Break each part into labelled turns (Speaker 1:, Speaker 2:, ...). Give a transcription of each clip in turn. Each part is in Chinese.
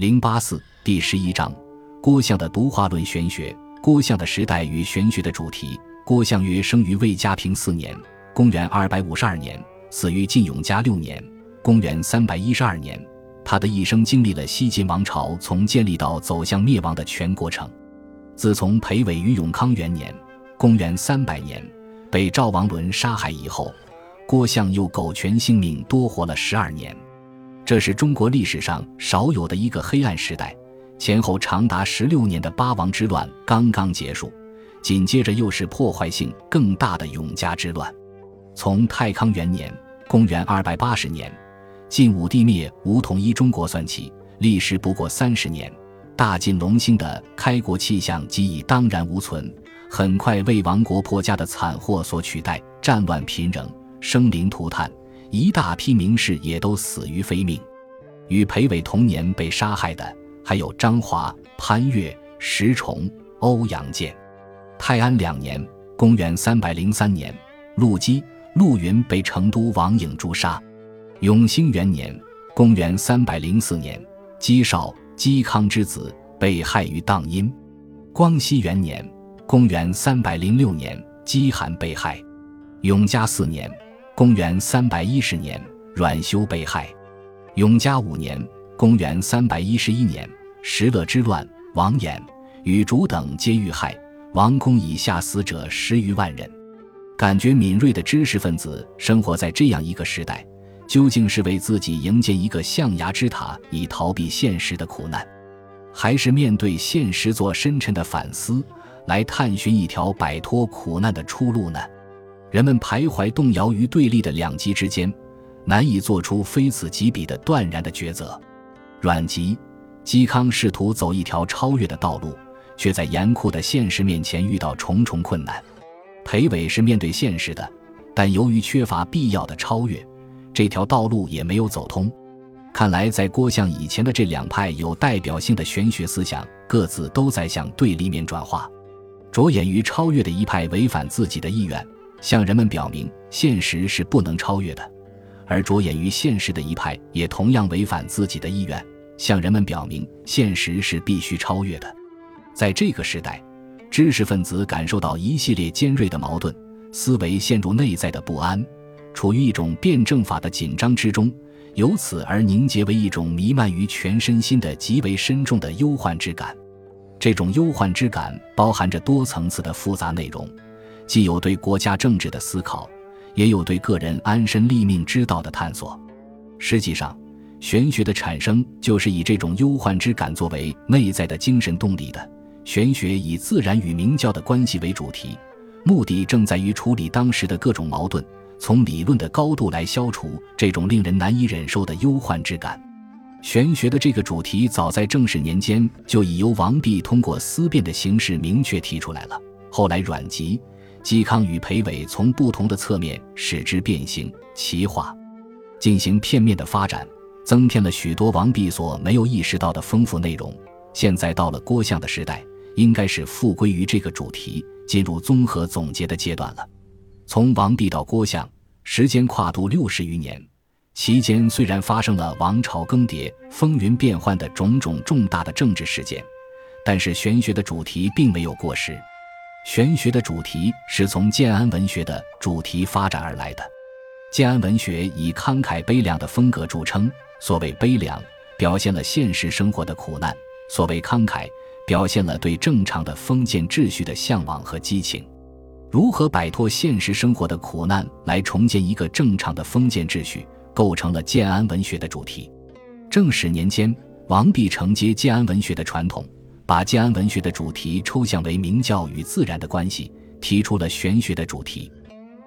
Speaker 1: 零八四第十一章：郭象的独化论玄学。郭象的时代与玄学的主题。郭象约生于魏嘉平四年（公元二百五十二年），死于晋永嘉六年（公元三百一十二年）。他的一生经历了西晋王朝从建立到走向灭亡的全过程。自从裴伟于永康元年（公元三百年）被赵王伦杀害以后，郭象又苟全性命多活了十二年。这是中国历史上少有的一个黑暗时代，前后长达十六年的八王之乱刚刚结束，紧接着又是破坏性更大的永嘉之乱。从太康元年（公元二百八十年）晋武帝灭吴统一中国算起，历时不过三十年，大晋隆兴的开国气象即已荡然无存，很快为亡国破家的惨祸所取代，战乱频仍，生灵涂炭。一大批名士也都死于非命，与裴伟同年被杀害的还有张华、潘岳、石崇、欧阳建。泰安两年（公元303年），陆基、陆云被成都王颖诛杀。永兴元年（公元304年），姬绍、姬康之子被害于荡阴。光熙元年（公元306年），姬罕被害。永嘉四年。公元三百一十年，阮修被害。永嘉五年，公元三百一十一年，石勒之乱，王衍、与主等皆遇害，王宫以下死者十余万人。感觉敏锐的知识分子生活在这样一个时代，究竟是为自己营建一个象牙之塔以逃避现实的苦难，还是面对现实做深沉的反思，来探寻一条摆脱苦难的出路呢？人们徘徊动摇于对立的两极之间，难以做出非此即彼的断然的抉择。阮籍、嵇康试图走一条超越的道路，却在严酷的现实面前遇到重重困难。裴伟是面对现实的，但由于缺乏必要的超越，这条道路也没有走通。看来，在郭象以前的这两派有代表性的玄学思想，各自都在向对立面转化。着眼于超越的一派违反自己的意愿。向人们表明现实是不能超越的，而着眼于现实的一派也同样违反自己的意愿，向人们表明现实是必须超越的。在这个时代，知识分子感受到一系列尖锐的矛盾，思维陷入内在的不安，处于一种辩证法的紧张之中，由此而凝结为一种弥漫于全身心的极为深重的忧患之感。这种忧患之感包含着多层次的复杂内容。既有对国家政治的思考，也有对个人安身立命之道的探索。实际上，玄学的产生就是以这种忧患之感作为内在的精神动力的。玄学以自然与明教的关系为主题，目的正在于处理当时的各种矛盾，从理论的高度来消除这种令人难以忍受的忧患之感。玄学的这个主题早在正始年间就已由王弼通过思辨的形式明确提出来了。后来，阮籍。嵇康与裴伟从不同的侧面使之变形、奇化，进行片面的发展，增添了许多王弼所没有意识到的丰富内容。现在到了郭象的时代，应该是复归于这个主题，进入综合总结的阶段了。从王弼到郭象，时间跨度六十余年，期间虽然发生了王朝更迭、风云变幻的种种重大的政治事件，但是玄学的主题并没有过时。玄学的主题是从建安文学的主题发展而来的。建安文学以慷慨悲凉的风格著称。所谓悲凉，表现了现实生活的苦难；所谓慷慨，表现了对正常的封建秩序的向往和激情。如何摆脱现实生活的苦难，来重建一个正常的封建秩序，构成了建安文学的主题。正史年间，王弼承接建安文学的传统。把建安文学的主题抽象为明教与自然的关系，提出了玄学的主题。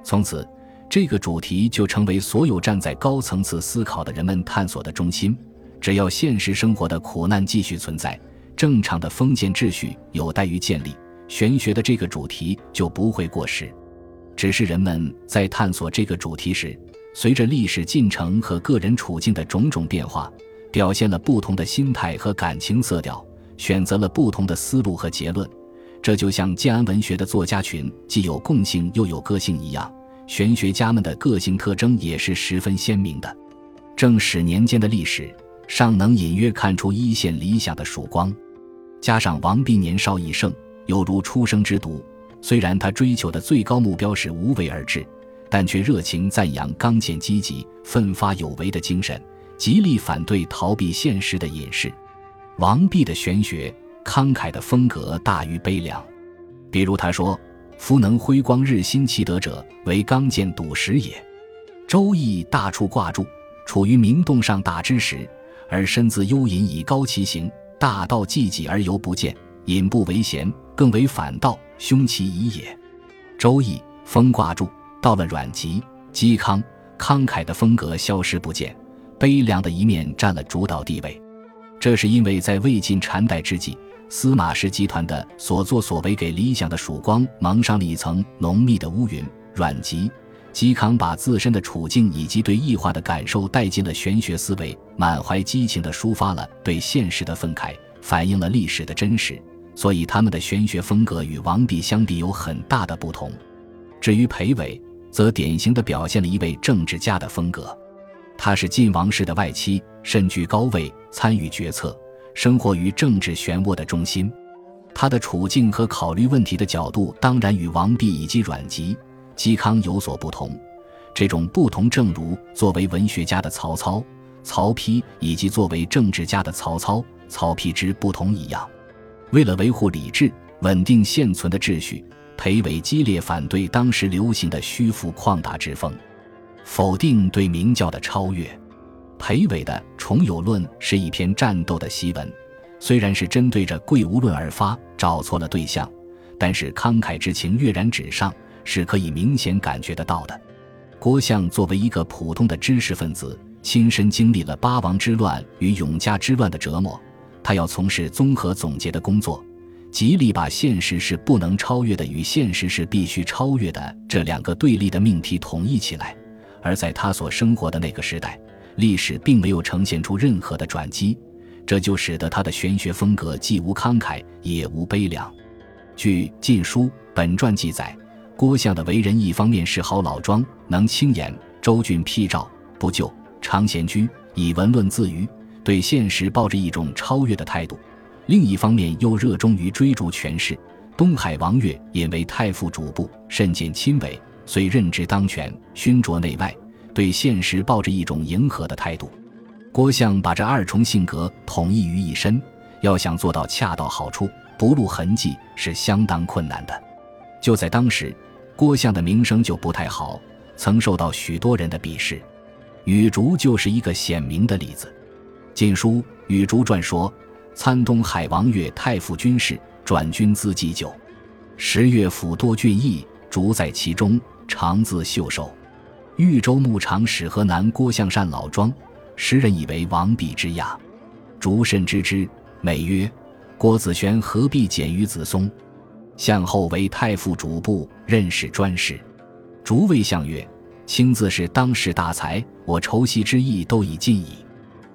Speaker 1: 从此，这个主题就成为所有站在高层次思考的人们探索的中心。只要现实生活的苦难继续存在，正常的封建秩序有待于建立，玄学的这个主题就不会过时。只是人们在探索这个主题时，随着历史进程和个人处境的种种变化，表现了不同的心态和感情色调。选择了不同的思路和结论，这就像建安文学的作家群既有共性又有个性一样，玄学家们的个性特征也是十分鲜明的。正史年间的历史尚能隐约看出一线理想的曙光。加上王弼年少易盛，犹如初生之犊，虽然他追求的最高目标是无为而治，但却热情赞扬刚健积极、奋发有为的精神，极力反对逃避现实的隐士。王弼的玄学慷慨的风格大于悲凉，比如他说：“夫能辉光日新其德者，为刚健笃实也。”《周易》大处卦注：“处于明洞上大之时，而身自幽隐以高其行，大道济己而犹不见，隐不为贤，更为反道，凶其已也。”《周易》风卦注：“到了阮籍、嵇康，慷慨的风格消失不见，悲凉的一面占了主导地位。”这是因为在魏晋禅代之际，司马氏集团的所作所为给理想的曙光蒙上了一层浓密的乌云。阮籍、嵇康把自身的处境以及对异化的感受带进了玄学思维，满怀激情地抒发了对现实的愤慨，反映了历史的真实。所以他们的玄学风格与王弼相比有很大的不同。至于裴伟，则典型地表现了一位政治家的风格。她是晋王室的外戚，身居高位，参与决策，生活于政治漩涡的中心。她的处境和考虑问题的角度，当然与王弼以及阮籍、嵇康有所不同。这种不同，正如作为文学家的曹操、曹丕以及作为政治家的曹操、曹丕之不同一样。为了维护理智、稳定现存的秩序，裴伟激烈反对当时流行的虚浮旷达之风。否定对明教的超越，裴伟的《重有论》是一篇战斗的檄文，虽然是针对着贵无论而发，找错了对象，但是慷慨之情跃然纸上，是可以明显感觉得到的。郭象作为一个普通的知识分子，亲身经历了八王之乱与永嘉之乱的折磨，他要从事综合总结的工作，极力把现实是不能超越的与现实是必须超越的这两个对立的命题统一起来。而在他所生活的那个时代，历史并没有呈现出任何的转机，这就使得他的玄学风格既无慷慨也无悲凉。据《晋书·本传》记载，郭象的为人一方面是好老庄，能轻言，周郡辟赵，不救，常闲居，以文论自娱，对现实抱着一种超越的态度；另一方面又热衷于追逐权势。东海王悦因为太傅主簿，甚见亲为。虽任职当权，熏灼内外，对现实抱着一种迎合的态度。郭象把这二重性格统一于一身，要想做到恰到好处、不露痕迹，是相当困难的。就在当时，郭象的名声就不太好，曾受到许多人的鄙视。羽竹就是一个显明的例子。《晋书·羽竹传》说：“参东海王越太傅军事，转军资祭酒。十月府多俊逸，竹在其中。”常自袖手，豫州牧场使河南郭象善老庄，时人以为王弼之亚。竹甚知之，美曰：“郭子玄何必简于子松？”向后为太傅主簿，任使专事。竹谓相曰：“卿自是当世大才，我愁昔之意都已尽矣。”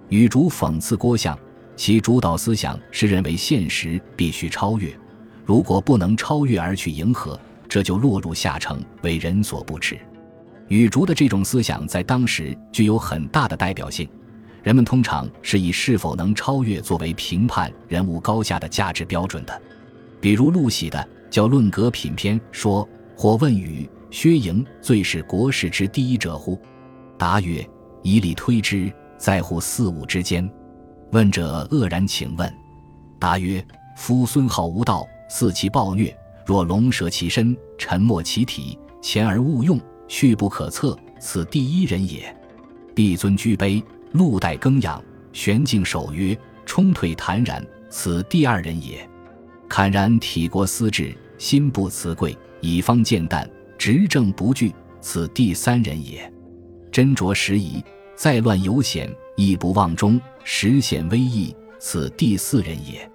Speaker 1: 与竹讽刺郭相，其主导思想是认为现实必须超越，如果不能超越而去迎合。这就落入下乘，为人所不齿。羽竹的这种思想在当时具有很大的代表性，人们通常是以是否能超越作为评判人物高下的价值标准的。比如陆喜的《叫论格品篇》说：“或问羽、薛营最是国士之第一者乎？”答曰：“以理推之，在乎四五之间。”问者愕然，请问。答曰：“夫孙好无道，肆其暴虐。”若龙蛇其身，沉没其体，前而勿用，去不可测，此第一人也。帝尊居卑，禄待耕养，玄静守约，冲退坦然，此第二人也。坦然体国思治，心不辞贵，以方见淡，执政不惧，此第三人也。斟酌时宜，再乱犹险，亦不忘忠，实显威仪，此第四人也。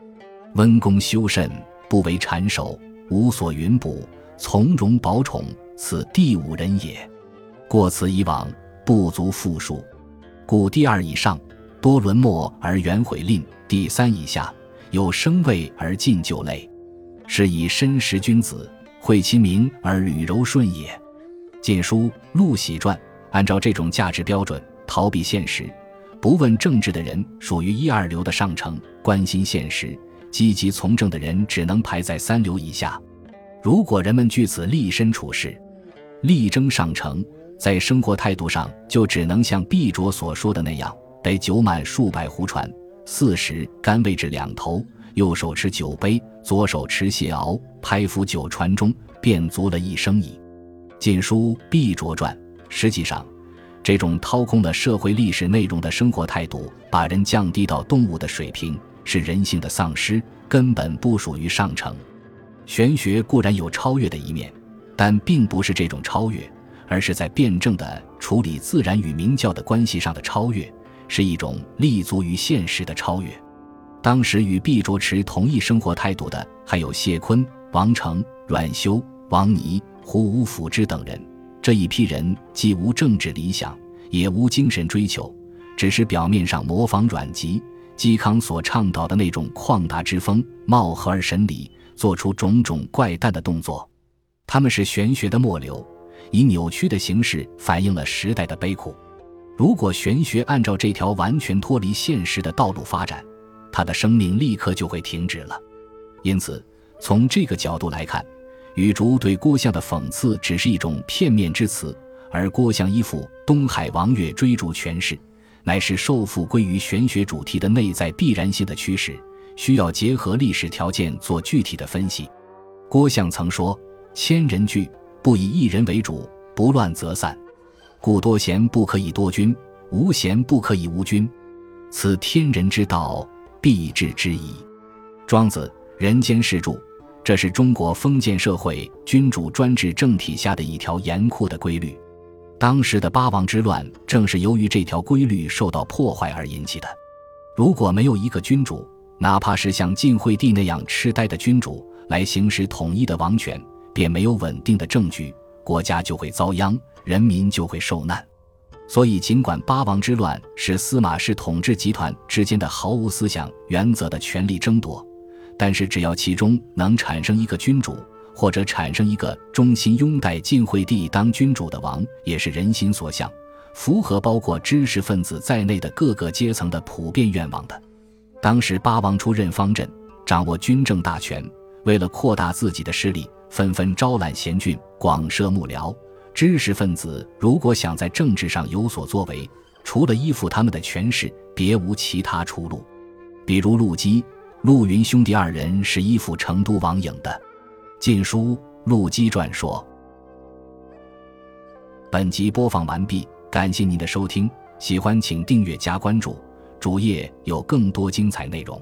Speaker 1: 温公修慎，不为谗首。无所云补，从容保宠，此第五人也。过此以往，不足复数。故第二以上，多沦没而原毁吝；第三以下，有生位而尽就类，是以身识君子，惠其民而履柔顺也。《晋书·陆喜传》按照这种价值标准，逃避现实，不问政治的人属于一二流的上乘，关心现实、积极从政的人只能排在三流以下。如果人们据此立身处世，力争上乘，在生活态度上就只能像毕卓所说的那样：得酒满数百壶船，四时干位置两头，右手持酒杯，左手持蟹螯，拍浮酒船中，便足了一生矣。《晋书·毕卓传》实际上。这种掏空了社会历史内容的生活态度，把人降低到动物的水平，是人性的丧失，根本不属于上乘。玄学固然有超越的一面，但并不是这种超越，而是在辩证的处理自然与明教的关系上的超越，是一种立足于现实的超越。当时与毕卓持同一生活态度的，还有谢坤、王成、阮修、王尼、胡无辅之等人。这一批人既无政治理想，也无精神追求，只是表面上模仿阮籍、嵇康所倡导的那种旷达之风，貌合而神离，做出种种怪诞的动作。他们是玄学的末流，以扭曲的形式反映了时代的悲苦。如果玄学按照这条完全脱离现实的道路发展，他的生命立刻就会停止了。因此，从这个角度来看。羽竹对郭象的讽刺只是一种片面之词，而郭象依附东海王岳追逐权势，乃是受缚归于玄学主题的内在必然性的趋势，需要结合历史条件做具体的分析。郭象曾说：“千人聚，不以一人为主，不乱则散。故多贤不可以多君，无贤不可以无君。此天人之道，必至之矣。”庄子《人间世著》。这是中国封建社会君主专制政体下的一条严酷的规律。当时的八王之乱正是由于这条规律受到破坏而引起的。如果没有一个君主，哪怕是像晋惠帝那样痴呆的君主来行使统一的王权，便没有稳定的政局，国家就会遭殃，人民就会受难。所以，尽管八王之乱是司马氏统治集团之间的毫无思想原则的权力争夺。但是，只要其中能产生一个君主，或者产生一个忠心拥戴晋惠帝当君主的王，也是人心所向，符合包括知识分子在内的各个阶层的普遍愿望的。当时八王出任方阵，掌握军政大权，为了扩大自己的势力，纷纷招揽贤俊，广设幕僚。知识分子如果想在政治上有所作为，除了依附他们的权势，别无其他出路。比如陆机。陆云兄弟二人是依附成都王颖的，《晋书·陆机传》说。本集播放完毕，感谢您的收听，喜欢请订阅加关注，主页有更多精彩内容。